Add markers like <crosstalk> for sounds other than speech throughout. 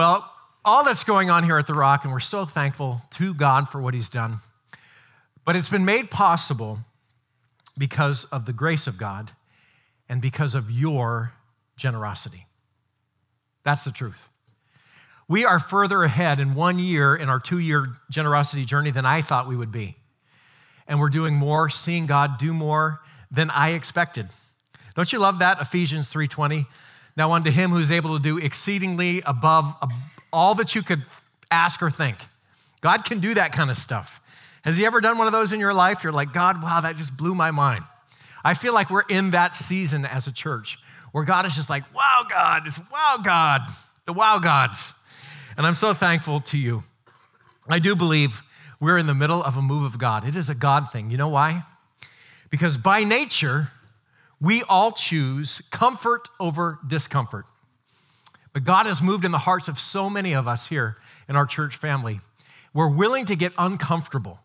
Well, all that's going on here at The Rock, and we're so thankful to God for what He's done, but it's been made possible because of the grace of God and because of your generosity. That's the truth. We are further ahead in one year in our two year generosity journey than I thought we would be. And we're doing more, seeing God do more than I expected. Don't you love that? Ephesians 3:20. Now unto him who's able to do exceedingly above all that you could ask or think. God can do that kind of stuff. Has he ever done one of those in your life? You're like, God, wow, that just blew my mind. I feel like we're in that season as a church where God is just like, wow, God, it's wow, God, the wow gods. And I'm so thankful to you. I do believe we're in the middle of a move of God. It is a God thing. You know why? Because by nature, we all choose comfort over discomfort. But God has moved in the hearts of so many of us here in our church family. We're willing to get uncomfortable.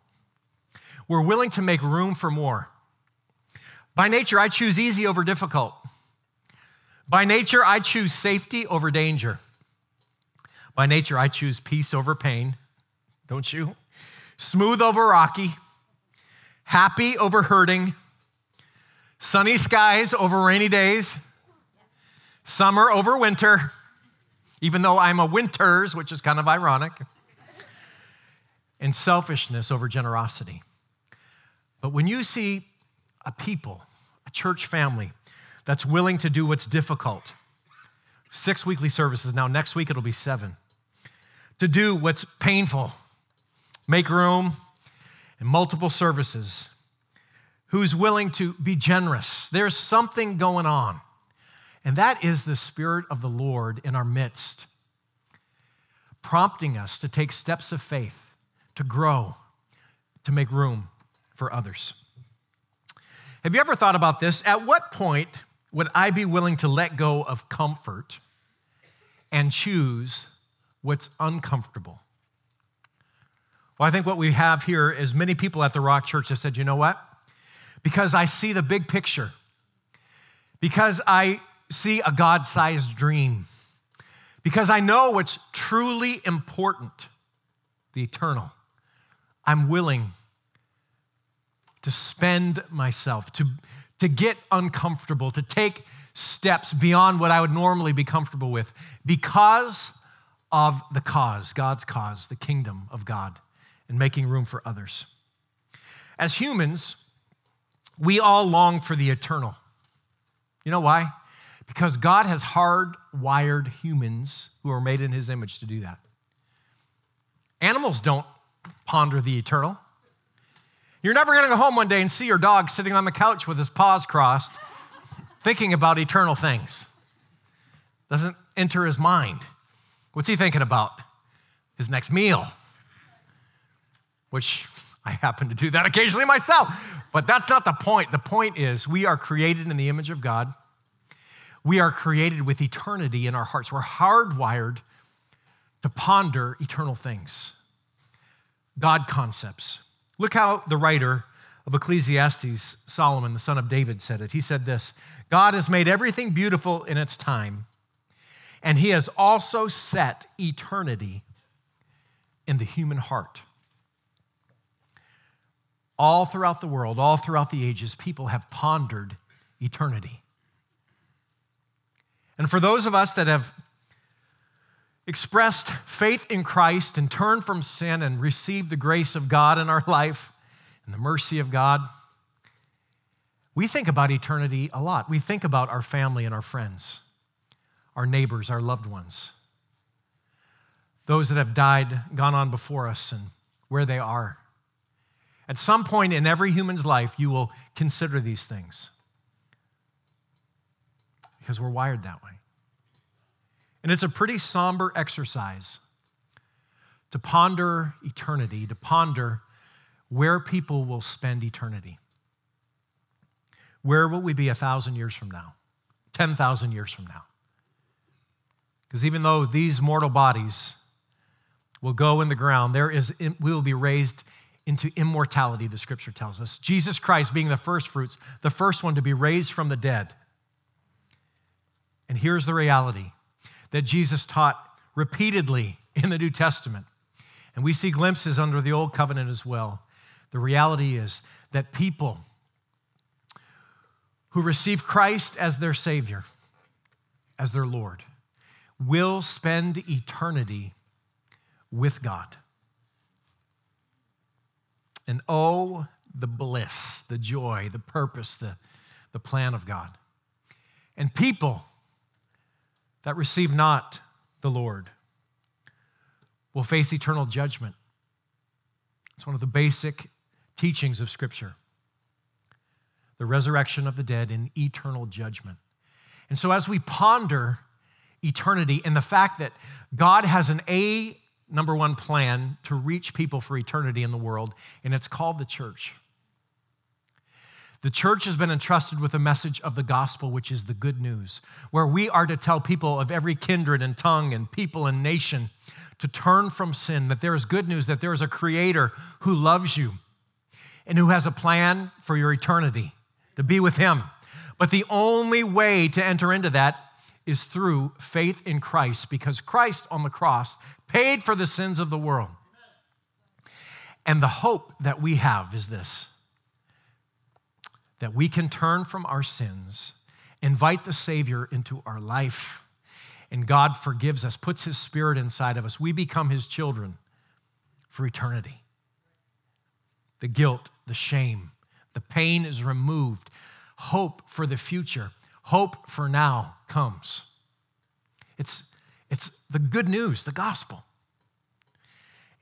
We're willing to make room for more. By nature, I choose easy over difficult. By nature, I choose safety over danger. By nature, I choose peace over pain. Don't you? Smooth over rocky. Happy over hurting. Sunny skies over rainy days. Summer over winter. Even though I'm a winters, which is kind of ironic. And selfishness over generosity. But when you see a people, a church family that's willing to do what's difficult, six weekly services now, next week it'll be seven, to do what's painful, make room, and multiple services, who's willing to be generous. There's something going on. And that is the Spirit of the Lord in our midst, prompting us to take steps of faith, to grow, to make room for others. Have you ever thought about this? At what point would I be willing to let go of comfort and choose what's uncomfortable? Well, I think what we have here is many people at the Rock Church have said, you know what? Because I see the big picture, because I see a God sized dream, because I know what's truly important, the eternal, I'm willing to spend myself, to, to get uncomfortable, to take steps beyond what I would normally be comfortable with because of the cause, God's cause, the kingdom of God, and making room for others. As humans, we all long for the eternal. You know why? Because God has hardwired humans who are made in his image to do that. Animals don't ponder the eternal. You're never going to go home one day and see your dog sitting on the couch with his paws crossed, <laughs> thinking about eternal things. Doesn't enter his mind. What's he thinking about? His next meal, which I happen to do that occasionally myself. But that's not the point. The point is, we are created in the image of God. We are created with eternity in our hearts. We're hardwired to ponder eternal things, God concepts. Look how the writer of Ecclesiastes, Solomon, the son of David, said it. He said this God has made everything beautiful in its time, and he has also set eternity in the human heart. All throughout the world, all throughout the ages, people have pondered eternity. And for those of us that have expressed faith in Christ and turned from sin and received the grace of God in our life and the mercy of God, we think about eternity a lot. We think about our family and our friends, our neighbors, our loved ones, those that have died, gone on before us, and where they are. At some point in every human's life, you will consider these things because we're wired that way. And it's a pretty somber exercise to ponder eternity, to ponder where people will spend eternity. Where will we be a thousand years from now? 10,000 years from now? Because even though these mortal bodies will go in the ground, there is, we will be raised into immortality, the scripture tells us. Jesus Christ being the first fruits, the first one to be raised from the dead. And here's the reality that Jesus taught repeatedly in the New Testament. And we see glimpses under the Old Covenant as well. The reality is that people who receive Christ as their Savior, as their Lord, will spend eternity with God. And oh, the bliss, the joy, the purpose, the, the plan of God. And people that receive not the Lord will face eternal judgment. It's one of the basic teachings of Scripture the resurrection of the dead in eternal judgment. And so, as we ponder eternity and the fact that God has an A, number one plan to reach people for eternity in the world, and it's called the church. The church has been entrusted with a message of the gospel, which is the good news, where we are to tell people of every kindred and tongue and people and nation to turn from sin, that there is good news, that there is a creator who loves you and who has a plan for your eternity to be with him. But the only way to enter into that is through faith in Christ because Christ on the cross paid for the sins of the world. And the hope that we have is this that we can turn from our sins, invite the Savior into our life and God forgives us, puts His Spirit inside of us. We become His children for eternity. The guilt, the shame, the pain is removed. Hope for the future, hope for now comes. It's, it's the good news, the gospel.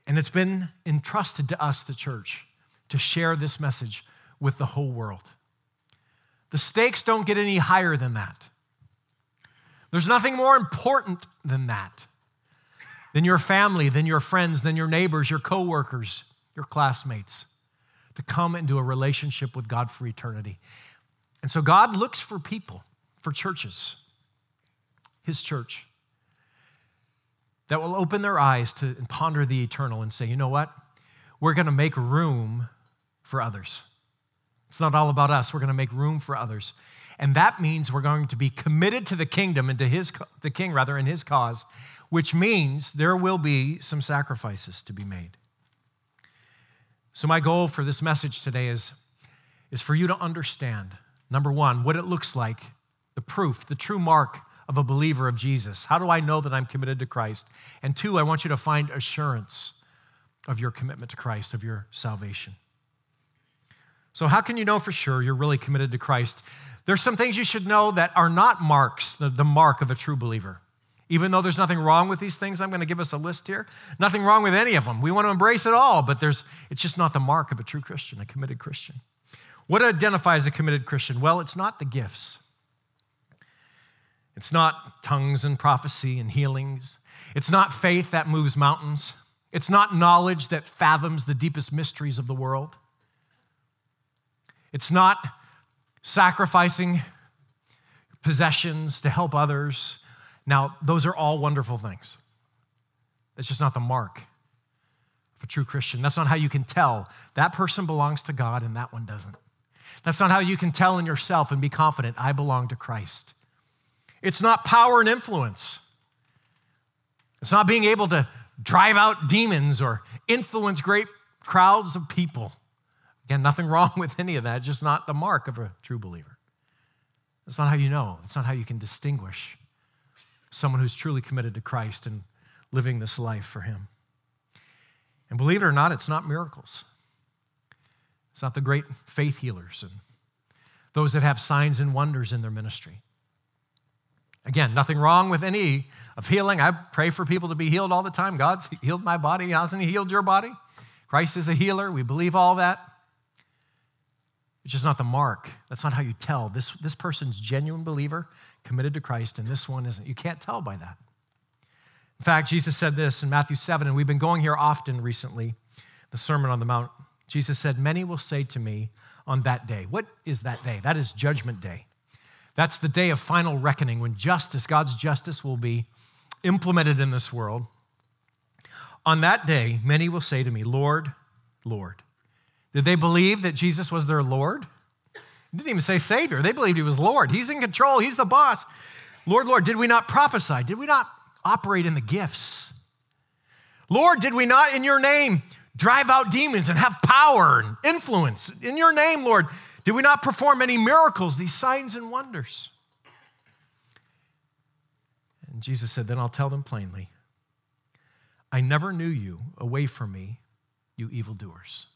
And it's been entrusted to us, the church, to share this message with the whole world. The stakes don't get any higher than that. There's nothing more important than that, than your family, than your friends, than your neighbors, your coworkers, your classmates, to come into a relationship with God for eternity. And so God looks for people, for churches, His church, that will open their eyes to ponder the eternal and say, you know what? We're going to make room for others. It's not all about us. We're going to make room for others. And that means we're going to be committed to the kingdom and to his, the king rather, in his cause, which means there will be some sacrifices to be made. So, my goal for this message today is, is for you to understand, number one, what it looks like, the proof, the true mark of a believer of Jesus. How do I know that I'm committed to Christ? And two, I want you to find assurance of your commitment to Christ, of your salvation. So, how can you know for sure you're really committed to Christ? There's some things you should know that are not marks, the, the mark of a true believer. Even though there's nothing wrong with these things, I'm going to give us a list here. Nothing wrong with any of them. We want to embrace it all, but there's, it's just not the mark of a true Christian, a committed Christian. What identifies a committed Christian? Well, it's not the gifts. It's not tongues and prophecy and healings. It's not faith that moves mountains. It's not knowledge that fathoms the deepest mysteries of the world. It's not sacrificing possessions to help others. Now, those are all wonderful things. That's just not the mark of a true Christian. That's not how you can tell that person belongs to God and that one doesn't. That's not how you can tell in yourself and be confident, I belong to Christ. It's not power and influence. It's not being able to drive out demons or influence great crowds of people. Again, nothing <laughs> wrong with any of that, just not the mark of a true believer. That's not how you know. That's not how you can distinguish someone who's truly committed to Christ and living this life for Him. And believe it or not, it's not miracles. It's not the great faith healers and those that have signs and wonders in their ministry. Again, nothing wrong with any of healing. I pray for people to be healed all the time. God's healed my body. Hasn't He healed your body? Christ is a healer. We believe all that. It's just not the mark. That's not how you tell. This, this person's genuine believer, committed to Christ, and this one isn't. You can't tell by that. In fact, Jesus said this in Matthew 7, and we've been going here often recently, the Sermon on the Mount. Jesus said, Many will say to me on that day. What is that day? That is Judgment Day. That's the day of final reckoning when justice, God's justice, will be implemented in this world. On that day, many will say to me, Lord, Lord. Did they believe that Jesus was their Lord? He didn't even say Savior. They believed he was Lord. He's in control, he's the boss. Lord, Lord, did we not prophesy? Did we not operate in the gifts. Lord, did we not in your name drive out demons and have power and influence? In your name, Lord, did we not perform many miracles, these signs and wonders? And Jesus said, Then I'll tell them plainly I never knew you. Away from me, you evildoers.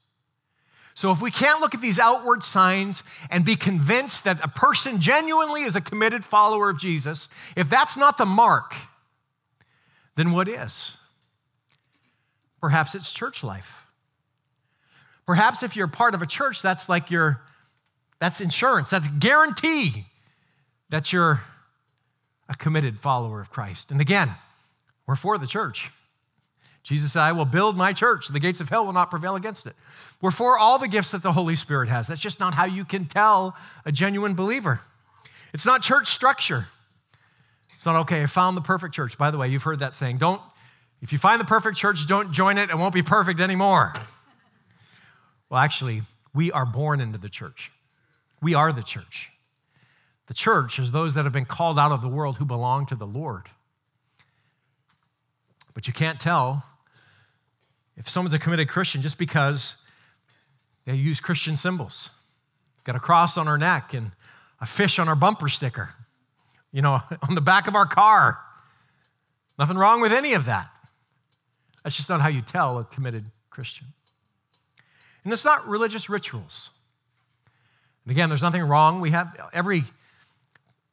So, if we can't look at these outward signs and be convinced that a person genuinely is a committed follower of Jesus, if that's not the mark, then what is? Perhaps it's church life. Perhaps if you're part of a church, that's like your that's insurance. That's guarantee that you're a committed follower of Christ. And again, we're for the church. Jesus said, I will build my church. The gates of hell will not prevail against it. We're for all the gifts that the Holy Spirit has. That's just not how you can tell a genuine believer. It's not church structure. It's not, okay, I found the perfect church. By the way, you've heard that saying. Don't, if you find the perfect church, don't join it. It won't be perfect anymore. Well, actually, we are born into the church. We are the church. The church is those that have been called out of the world who belong to the Lord. But you can't tell if someone's a committed Christian just because they use Christian symbols. Got a cross on our neck and a fish on our bumper sticker, you know, <laughs> on the back of our car. Nothing wrong with any of that. That's just not how you tell a committed Christian. And it's not religious rituals. And again, there's nothing wrong. We have every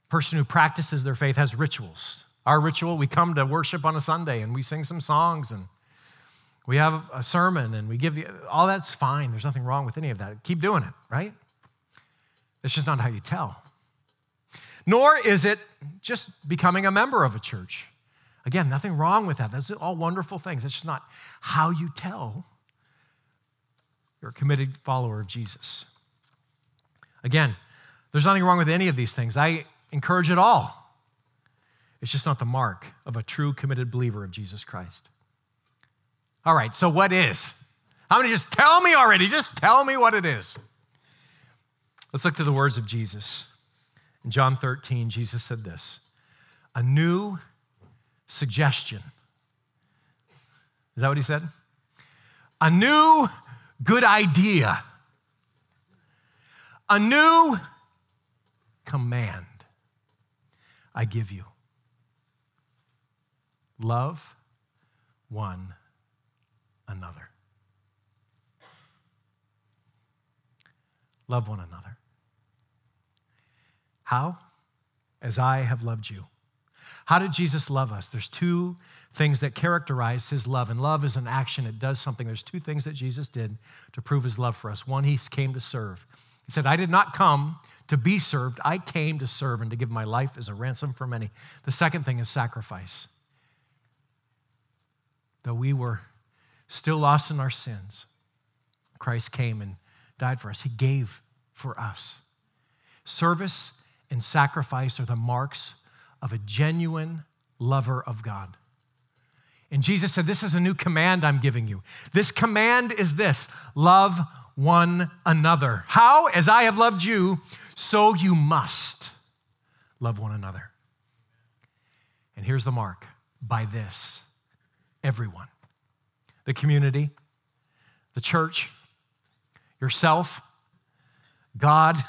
person who practices their faith has rituals. Our ritual, we come to worship on a Sunday and we sing some songs and we have a sermon and we give the, all that's fine. There's nothing wrong with any of that. Keep doing it, right? It's just not how you tell. Nor is it just becoming a member of a church. Again, nothing wrong with that. Those are all wonderful things. That's just not how you tell you're a committed follower of Jesus. Again, there's nothing wrong with any of these things. I encourage it all. It's just not the mark of a true committed believer of Jesus Christ. All right, so what is? How many just tell me already? Just tell me what it is. Let's look to the words of Jesus. In John 13, Jesus said this a new suggestion. Is that what he said? A new good idea a new command I give you love one another. Love one another. How? As I have loved you. How did Jesus love us? There's two things that characterize his love, and love is an action, it does something. There's two things that Jesus did to prove his love for us. One, he came to serve. He said, I did not come to be served, I came to serve and to give my life as a ransom for many. The second thing is sacrifice. Though we were still lost in our sins, Christ came and died for us. He gave for us. Service and sacrifice are the marks of a genuine lover of God. And Jesus said, This is a new command I'm giving you. This command is this love one another. How? As I have loved you, so you must love one another. And here's the mark by this, everyone the community, the church, yourself, God.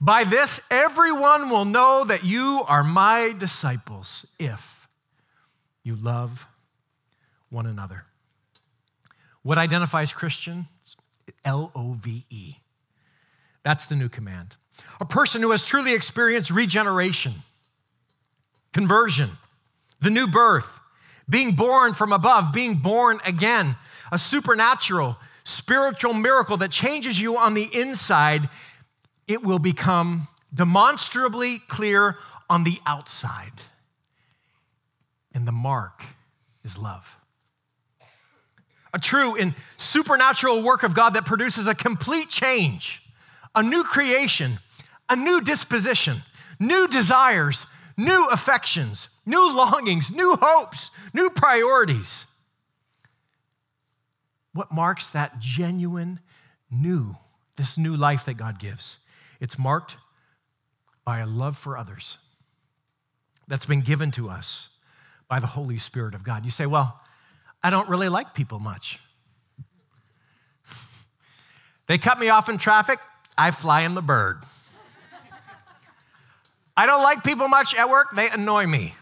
By this, everyone will know that you are my disciples if you love one another. What identifies Christians? L O V E. That's the new command. A person who has truly experienced regeneration, conversion, the new birth, being born from above, being born again, a supernatural, spiritual miracle that changes you on the inside, it will become demonstrably clear on the outside. And the mark is love a true and supernatural work of God that produces a complete change, a new creation, a new disposition, new desires, new affections, new longings, new hopes, new priorities. What marks that genuine new, this new life that God gives? It's marked by a love for others that's been given to us by the Holy Spirit of God. You say, Well, I don't really like people much. They cut me off in traffic, I fly in the bird. I don't like people much at work, they annoy me.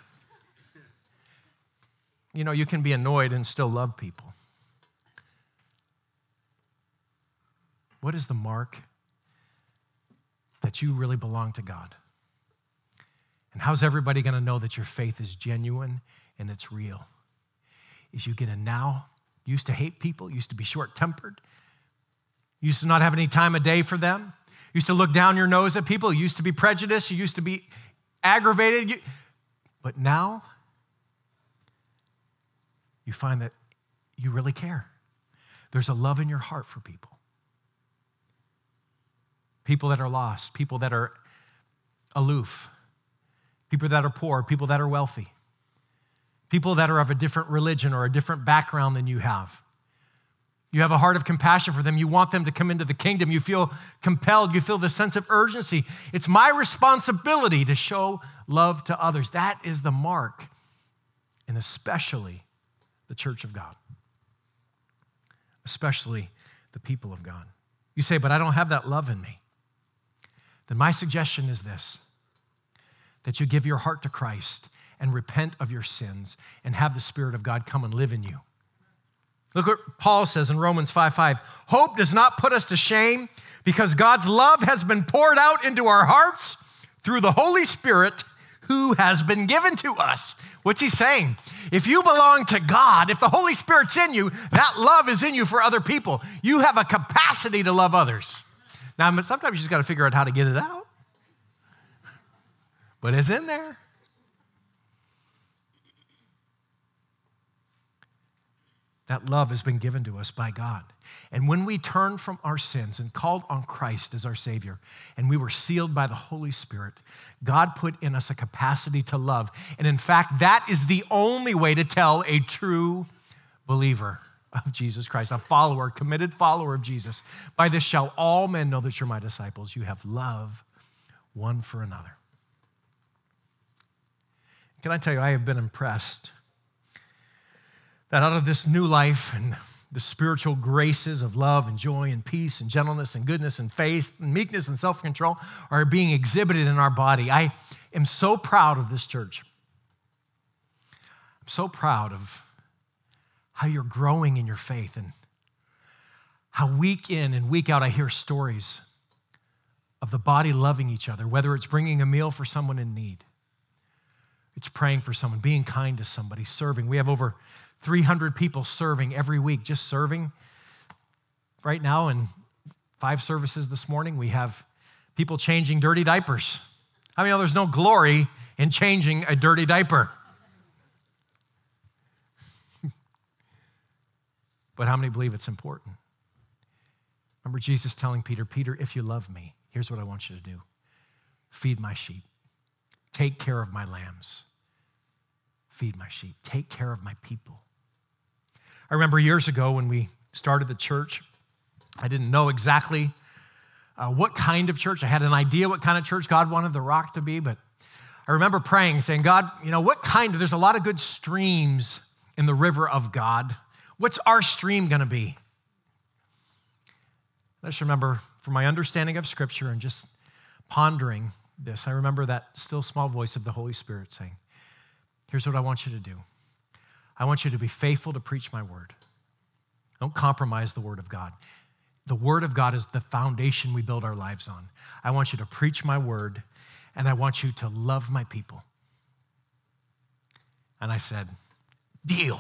You know, you can be annoyed and still love people. What is the mark that you really belong to God? And how's everybody going to know that your faith is genuine and it's real? Is you get a now, used to hate people, used to be short tempered, used to not have any time a day for them, used to look down your nose at people, used to be prejudiced, you used to be aggravated. But now, you find that you really care. There's a love in your heart for people. People that are lost, people that are aloof, people that are poor, people that are wealthy, people that are of a different religion or a different background than you have. You have a heart of compassion for them. You want them to come into the kingdom. You feel compelled. You feel the sense of urgency. It's my responsibility to show love to others. That is the mark, and especially the church of God, especially the people of God. You say, but I don't have that love in me. Then my suggestion is this that you give your heart to Christ and repent of your sins and have the Spirit of God come and live in you. Look what Paul says in Romans 5 5. Hope does not put us to shame because God's love has been poured out into our hearts through the Holy Spirit who has been given to us. What's he saying? If you belong to God, if the Holy Spirit's in you, that love is in you for other people. You have a capacity to love others. Now, sometimes you just got to figure out how to get it out, but it's in there. That love has been given to us by God. And when we turned from our sins and called on Christ as our Savior, and we were sealed by the Holy Spirit, God put in us a capacity to love. And in fact, that is the only way to tell a true believer of Jesus Christ, a follower, committed follower of Jesus. By this shall all men know that you're my disciples. You have love one for another. Can I tell you, I have been impressed that out of this new life and the spiritual graces of love and joy and peace and gentleness and goodness and faith and meekness and self control are being exhibited in our body. I am so proud of this church. I'm so proud of how you're growing in your faith and how week in and week out I hear stories of the body loving each other, whether it's bringing a meal for someone in need, it's praying for someone, being kind to somebody, serving. We have over 300 people serving every week, just serving. Right now, in five services this morning, we have people changing dirty diapers. How many know there's no glory in changing a dirty diaper? <laughs> but how many believe it's important? Remember Jesus telling Peter, Peter, if you love me, here's what I want you to do feed my sheep, take care of my lambs, feed my sheep, take care of my people. I remember years ago when we started the church, I didn't know exactly uh, what kind of church. I had an idea what kind of church God wanted the rock to be, but I remember praying, saying, God, you know, what kind of, there's a lot of good streams in the river of God. What's our stream going to be? I just remember, from my understanding of Scripture and just pondering this, I remember that still small voice of the Holy Spirit saying, Here's what I want you to do I want you to be faithful to preach my word. Don't compromise the word of God. The word of God is the foundation we build our lives on. I want you to preach my word, and I want you to love my people. And I said, Deal.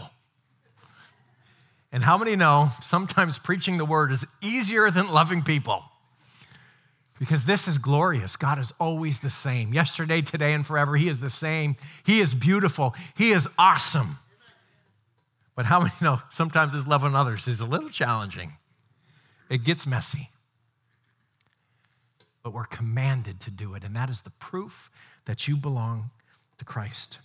And how many know sometimes preaching the word is easier than loving people? Because this is glorious. God is always the same. Yesterday, today, and forever, He is the same. He is beautiful. He is awesome. But how many <laughs> know sometimes this love on others is a little challenging? It gets messy. But we're commanded to do it, and that is the proof that you belong to Christ.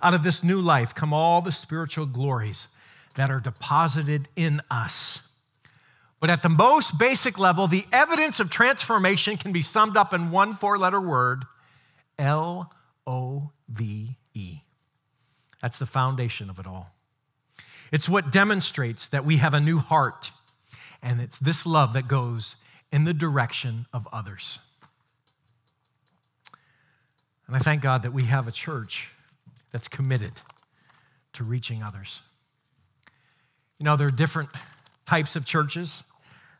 Out of this new life come all the spiritual glories that are deposited in us. But at the most basic level, the evidence of transformation can be summed up in one four letter word L O V E That's the foundation of it all. It's what demonstrates that we have a new heart, and it's this love that goes in the direction of others. And I thank God that we have a church that's committed to reaching others. You know, there are different types of churches.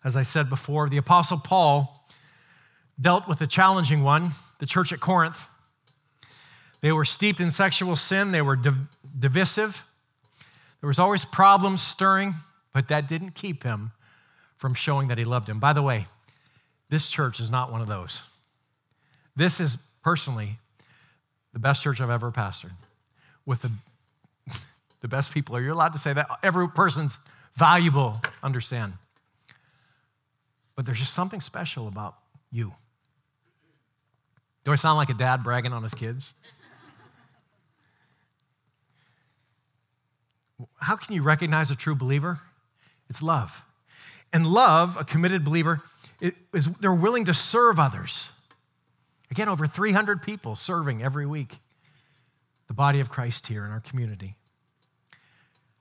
As I said before, the Apostle Paul dealt with a challenging one, the church at Corinth. They were steeped in sexual sin, they were div- divisive. There was always problems stirring, but that didn't keep him from showing that he loved him. By the way, this church is not one of those. This is personally the best church I've ever pastored with the, <laughs> the best people. Are you allowed to say that? Every person's valuable, understand. But there's just something special about you. Do I sound like a dad bragging on his kids? How can you recognize a true believer? It's love. And love, a committed believer, is they're willing to serve others. Again, over 300 people serving every week the body of Christ here in our community.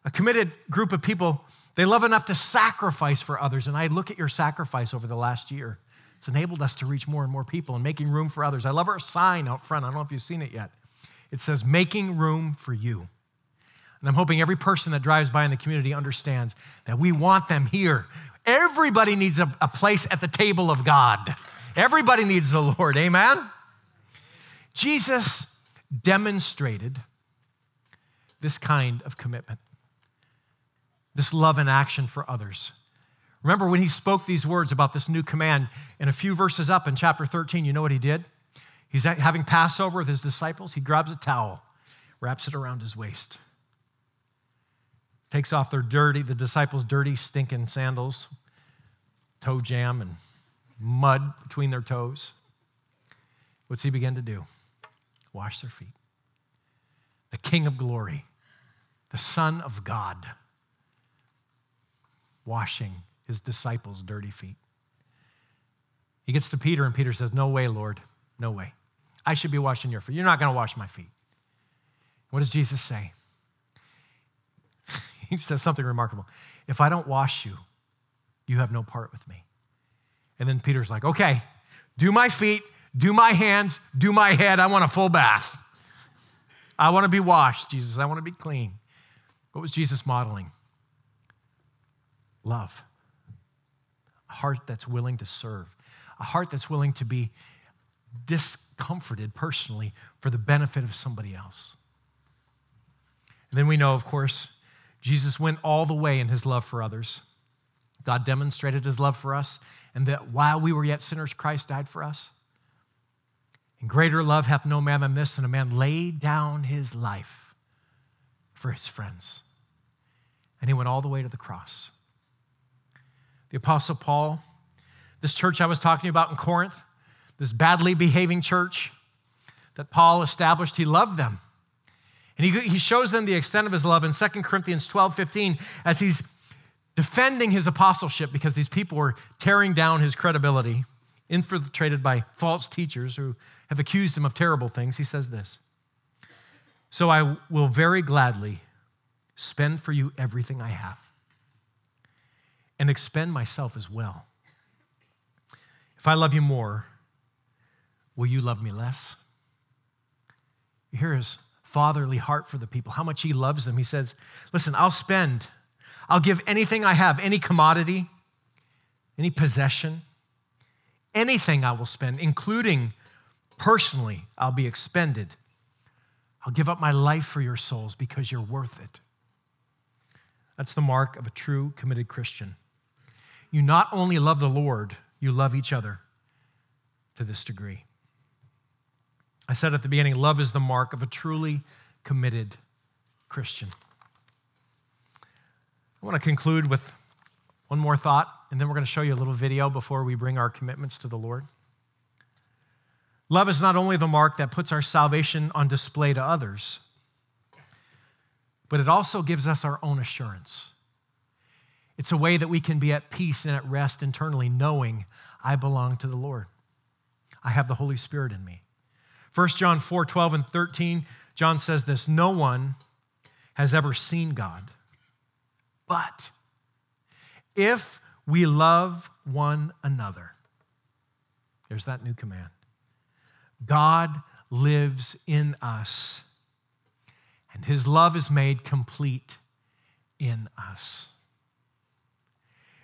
A committed group of people, they love enough to sacrifice for others. And I look at your sacrifice over the last year. It's enabled us to reach more and more people and making room for others. I love our sign out front. I don't know if you've seen it yet. It says, Making Room for You. And I'm hoping every person that drives by in the community understands that we want them here. Everybody needs a, a place at the table of God. Everybody needs the Lord. Amen? Jesus demonstrated this kind of commitment, this love and action for others. Remember when he spoke these words about this new command in a few verses up in chapter 13, you know what he did? He's having Passover with his disciples. He grabs a towel, wraps it around his waist takes off their dirty, the disciples' dirty, stinking sandals, toe jam and mud between their toes. What's he begin to do? Wash their feet. The King of glory, the Son of God, washing his disciples' dirty feet. He gets to Peter, and Peter says, No way, Lord, no way. I should be washing your feet. You're not going to wash my feet. What does Jesus say? <laughs> he says something remarkable. If I don't wash you, you have no part with me. And then Peter's like, okay, do my feet, do my hands, do my head. I want a full bath. I want to be washed, Jesus. I want to be clean. What was Jesus modeling? Love. A heart that's willing to serve, a heart that's willing to be discomforted personally for the benefit of somebody else. And then we know, of course, Jesus went all the way in his love for others. God demonstrated his love for us, and that while we were yet sinners, Christ died for us. And greater love hath no man than this, than a man laid down his life for his friends. And he went all the way to the cross. The Apostle Paul, this church I was talking about in Corinth, this badly behaving church that Paul established, he loved them. And he, he shows them the extent of his love in 2 Corinthians 12 15 as he's defending his apostleship because these people were tearing down his credibility, infiltrated by false teachers who have accused him of terrible things. He says this So I will very gladly spend for you everything I have and expend myself as well. If I love you more, will you love me less? Here is fatherly heart for the people, how much he loves them. He says, Listen, I'll spend, I'll give anything I have, any commodity, any possession, anything I will spend, including personally, I'll be expended. I'll give up my life for your souls because you're worth it. That's the mark of a true committed Christian. You not only love the Lord, you love each other to this degree. I said at the beginning, love is the mark of a truly committed Christian. I want to conclude with one more thought, and then we're going to show you a little video before we bring our commitments to the Lord. Love is not only the mark that puts our salvation on display to others, but it also gives us our own assurance. It's a way that we can be at peace and at rest internally, knowing I belong to the Lord. I have the Holy Spirit in me. 1 John 4 12 and 13, John says this No one has ever seen God. But if we love one another, there's that new command. God lives in us, and his love is made complete in us.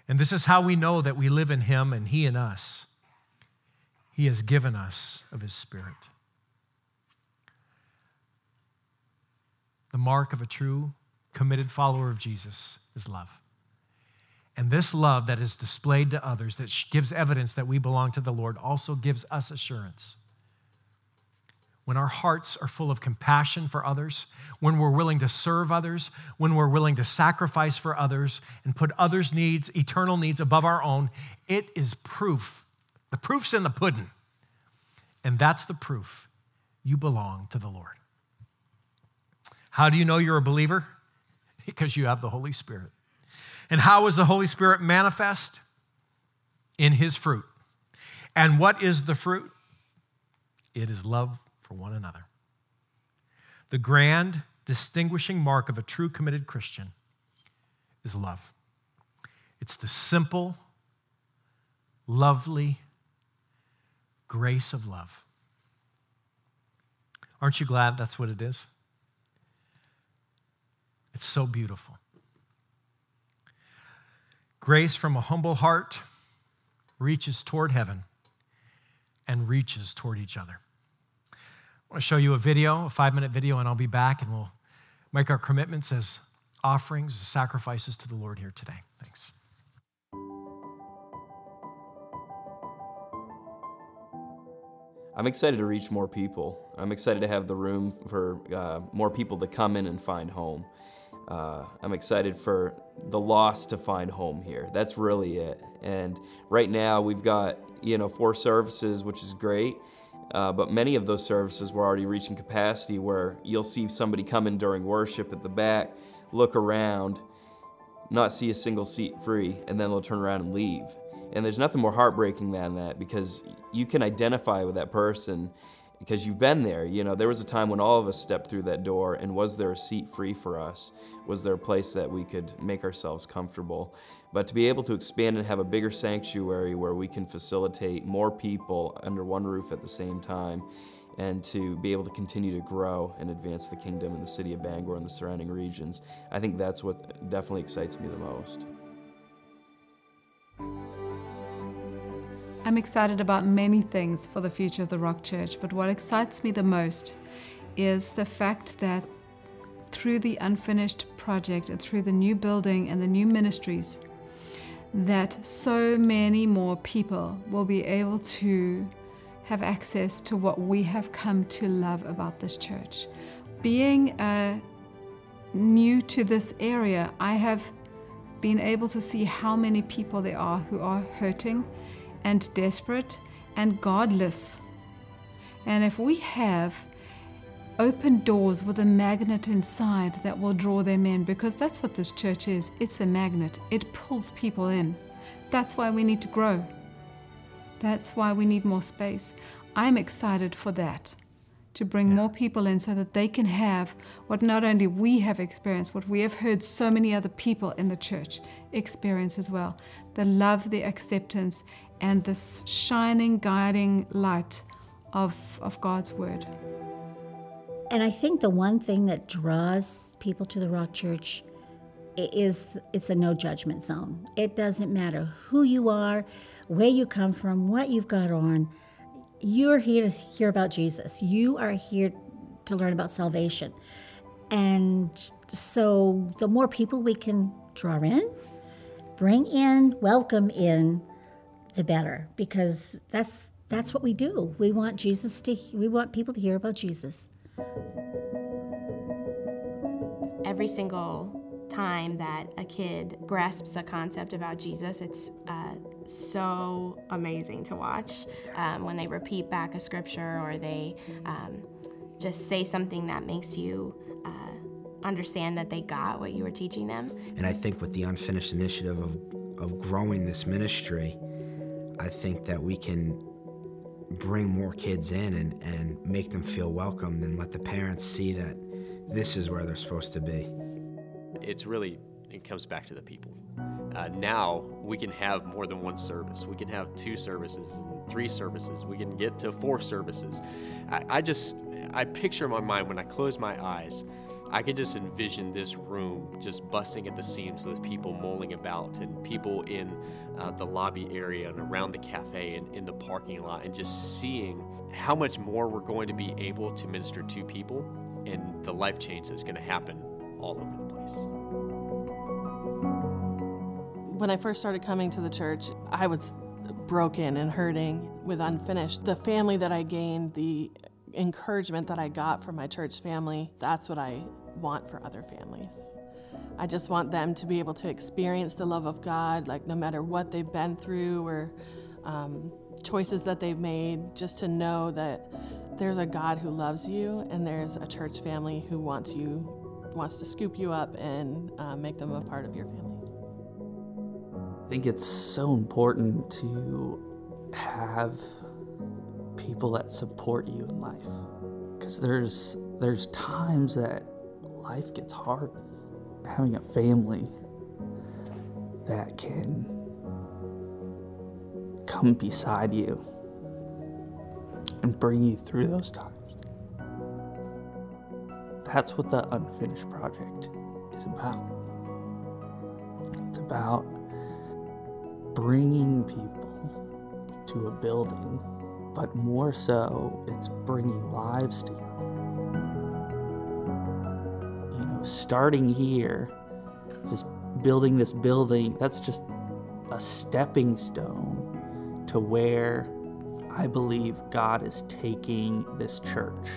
And this is how we know that we live in him and he in us. He has given us of his spirit. The mark of a true, committed follower of Jesus is love. And this love that is displayed to others, that gives evidence that we belong to the Lord, also gives us assurance when our hearts are full of compassion for others, when we're willing to serve others, when we're willing to sacrifice for others and put others' needs, eternal needs, above our own, it is proof. The proof's in the pudding. And that's the proof you belong to the Lord. How do you know you're a believer? <laughs> Because you have the Holy Spirit. And how is the Holy Spirit manifest? In his fruit. And what is the fruit? It is love for one another. The grand distinguishing mark of a true committed Christian is love. It's the simple, lovely grace of love. Aren't you glad that's what it is? It's so beautiful. Grace from a humble heart reaches toward heaven and reaches toward each other. I want to show you a video, a five minute video, and I'll be back and we'll make our commitments as offerings, sacrifices to the Lord here today. Thanks. I'm excited to reach more people. I'm excited to have the room for uh, more people to come in and find home. Uh, I'm excited for the lost to find home here. That's really it. And right now we've got you know four services, which is great. Uh, but many of those services were already reaching capacity where you'll see somebody come in during worship at the back, look around, not see a single seat free, and then they'll turn around and leave. And there's nothing more heartbreaking than that because you can identify with that person because you've been there. You know, there was a time when all of us stepped through that door, and was there a seat free for us? Was there a place that we could make ourselves comfortable? But to be able to expand and have a bigger sanctuary where we can facilitate more people under one roof at the same time, and to be able to continue to grow and advance the kingdom in the city of Bangor and the surrounding regions, I think that's what definitely excites me the most. I'm excited about many things for the future of the Rock Church, but what excites me the most is the fact that through the unfinished project and through the new building and the new ministries, that so many more people will be able to have access to what we have come to love about this church. Being uh, new to this area, I have been able to see how many people there are who are hurting and desperate and godless. And if we have open doors with a magnet inside that will draw them in, because that's what this church is it's a magnet, it pulls people in. That's why we need to grow. That's why we need more space. I'm excited for that to bring yeah. more people in so that they can have what not only we have experienced, what we have heard so many other people in the church experience as well the love, the acceptance, and this shining, guiding light of, of God's Word. And I think the one thing that draws people to the Rock Church is it's a no judgment zone. It doesn't matter who you are, where you come from, what you've got on you're here to hear about Jesus. You are here to learn about salvation. And so the more people we can draw in, bring in, welcome in, the better because that's that's what we do. We want Jesus to we want people to hear about Jesus. Every single time that a kid grasps a concept about Jesus, it's uh, so amazing to watch um, when they repeat back a scripture or they um, just say something that makes you uh, understand that they got what you were teaching them. And I think with the unfinished initiative of, of growing this ministry, I think that we can bring more kids in and, and make them feel welcomed and let the parents see that this is where they're supposed to be. It's really, it comes back to the people. Uh, now we can have more than one service. We can have two services, three services. We can get to four services. I, I just, I picture in my mind when I close my eyes, I could just envision this room just busting at the seams with people mulling about and people in uh, the lobby area and around the cafe and in the parking lot and just seeing how much more we're going to be able to minister to people and the life change that's going to happen all over the place. When I first started coming to the church, I was broken and hurting with unfinished. The family that I gained, the encouragement that I got from my church family, that's what I want for other families. I just want them to be able to experience the love of God, like no matter what they've been through or um, choices that they've made, just to know that there's a God who loves you and there's a church family who wants you, wants to scoop you up and uh, make them a part of your family. I think it's so important to have people that support you in life. Because there's there's times that life gets hard. Having a family that can come beside you and bring you through those times. That's what the unfinished project is about. It's about bringing people to a building but more so, it's bringing lives together. You know, starting here, just building this building, that's just a stepping stone to where I believe God is taking this church.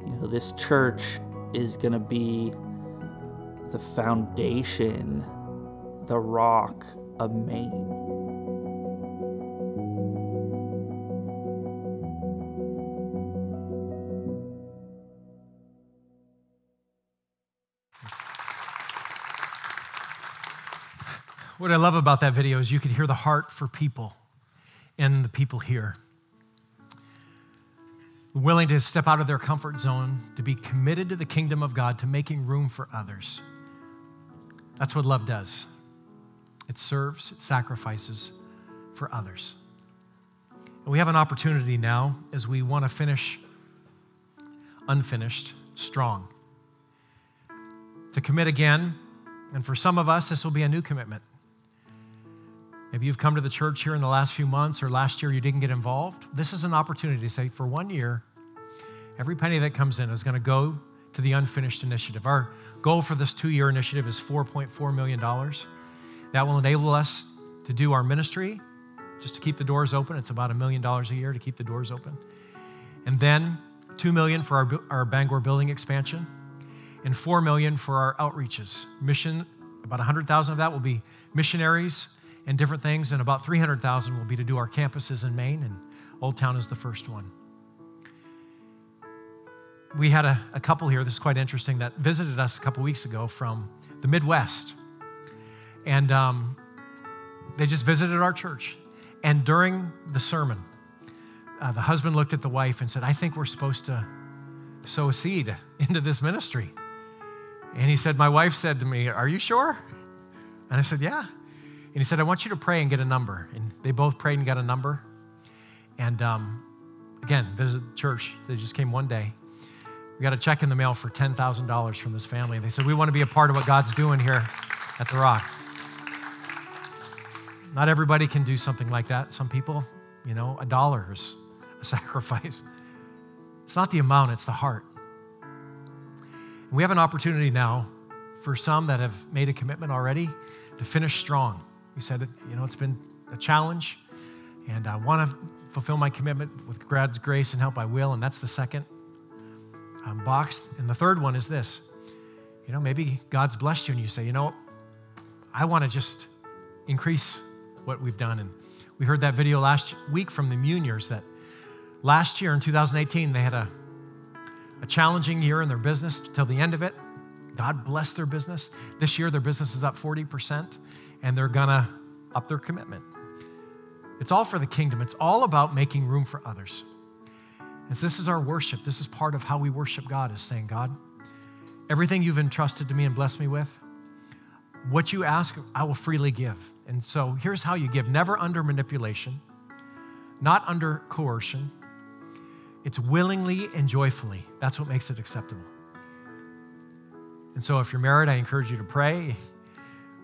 You know, this church is going to be the foundation, the rock of Maine. What I love about that video is you could hear the heart for people and the people here. Willing to step out of their comfort zone, to be committed to the kingdom of God, to making room for others. That's what love does it serves, it sacrifices for others. And we have an opportunity now as we want to finish unfinished strong. To commit again, and for some of us, this will be a new commitment. Maybe you've come to the church here in the last few months or last year you didn't get involved. This is an opportunity to say, for one year, every penny that comes in is going to go to the unfinished initiative. Our goal for this two year initiative is $4.4 million. That will enable us to do our ministry, just to keep the doors open. It's about a million dollars a year to keep the doors open. And then 2 million for our, our Bangor building expansion and 4 million for our outreaches. Mission, about 100,000 of that will be missionaries and different things, and about 300,000 will be to do our campuses in Maine, and Old Town is the first one. We had a, a couple here, this is quite interesting, that visited us a couple weeks ago from the Midwest. And um, they just visited our church. And during the sermon, uh, the husband looked at the wife and said, I think we're supposed to sow a seed <laughs> into this ministry. And he said, My wife said to me, Are you sure? And I said, Yeah. And he said, I want you to pray and get a number. And they both prayed and got a number. And um, again, visit church. They just came one day. We got a check in the mail for $10,000 from this family. They said, We want to be a part of what God's doing here at The Rock. Not everybody can do something like that. Some people, you know, a dollar is a <laughs> sacrifice. It's not the amount, it's the heart. And we have an opportunity now for some that have made a commitment already to finish strong. We said, you know, it's been a challenge, and I want to fulfill my commitment with God's grace and help. I will, and that's the second um, box. And the third one is this. You know, maybe God's blessed you, and you say, you know, I want to just increase what we've done. And we heard that video last week from the Muniers that last year in 2018 they had a, a challenging year in their business till the end of it. God bless their business. This year their business is up 40% and they're gonna up their commitment. It's all for the kingdom, it's all about making room for others. As this is our worship. This is part of how we worship God, is saying, God, everything you've entrusted to me and blessed me with, what you ask, I will freely give. And so here's how you give never under manipulation, not under coercion. It's willingly and joyfully. That's what makes it acceptable. And so if you're married, I encourage you to pray.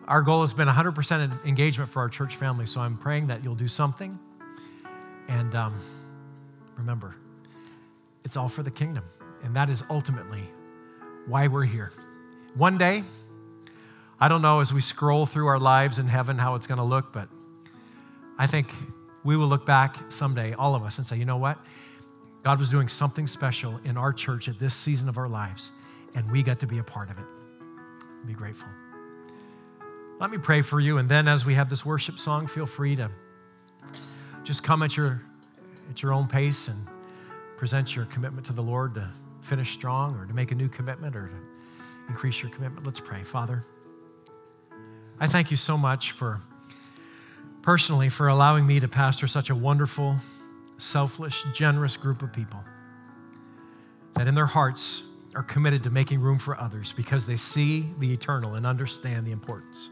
Our goal has been 100% engagement for our church family, so I'm praying that you'll do something. And um, remember, it's all for the kingdom. And that is ultimately why we're here. One day, I don't know as we scroll through our lives in heaven how it's going to look, but I think we will look back someday, all of us, and say, you know what? God was doing something special in our church at this season of our lives, and we got to be a part of it. Be grateful. Let me pray for you, and then as we have this worship song, feel free to just come at your, at your own pace and present your commitment to the Lord to finish strong or to make a new commitment or to increase your commitment. Let's pray. Father, I thank you so much for personally for allowing me to pastor such a wonderful, selfless, generous group of people that in their hearts are committed to making room for others because they see the eternal and understand the importance.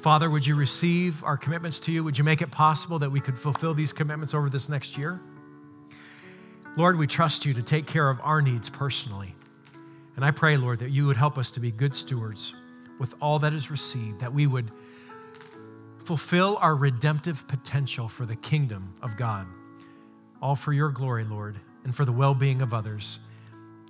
Father, would you receive our commitments to you? Would you make it possible that we could fulfill these commitments over this next year? Lord, we trust you to take care of our needs personally. And I pray, Lord, that you would help us to be good stewards with all that is received, that we would fulfill our redemptive potential for the kingdom of God. All for your glory, Lord, and for the well being of others.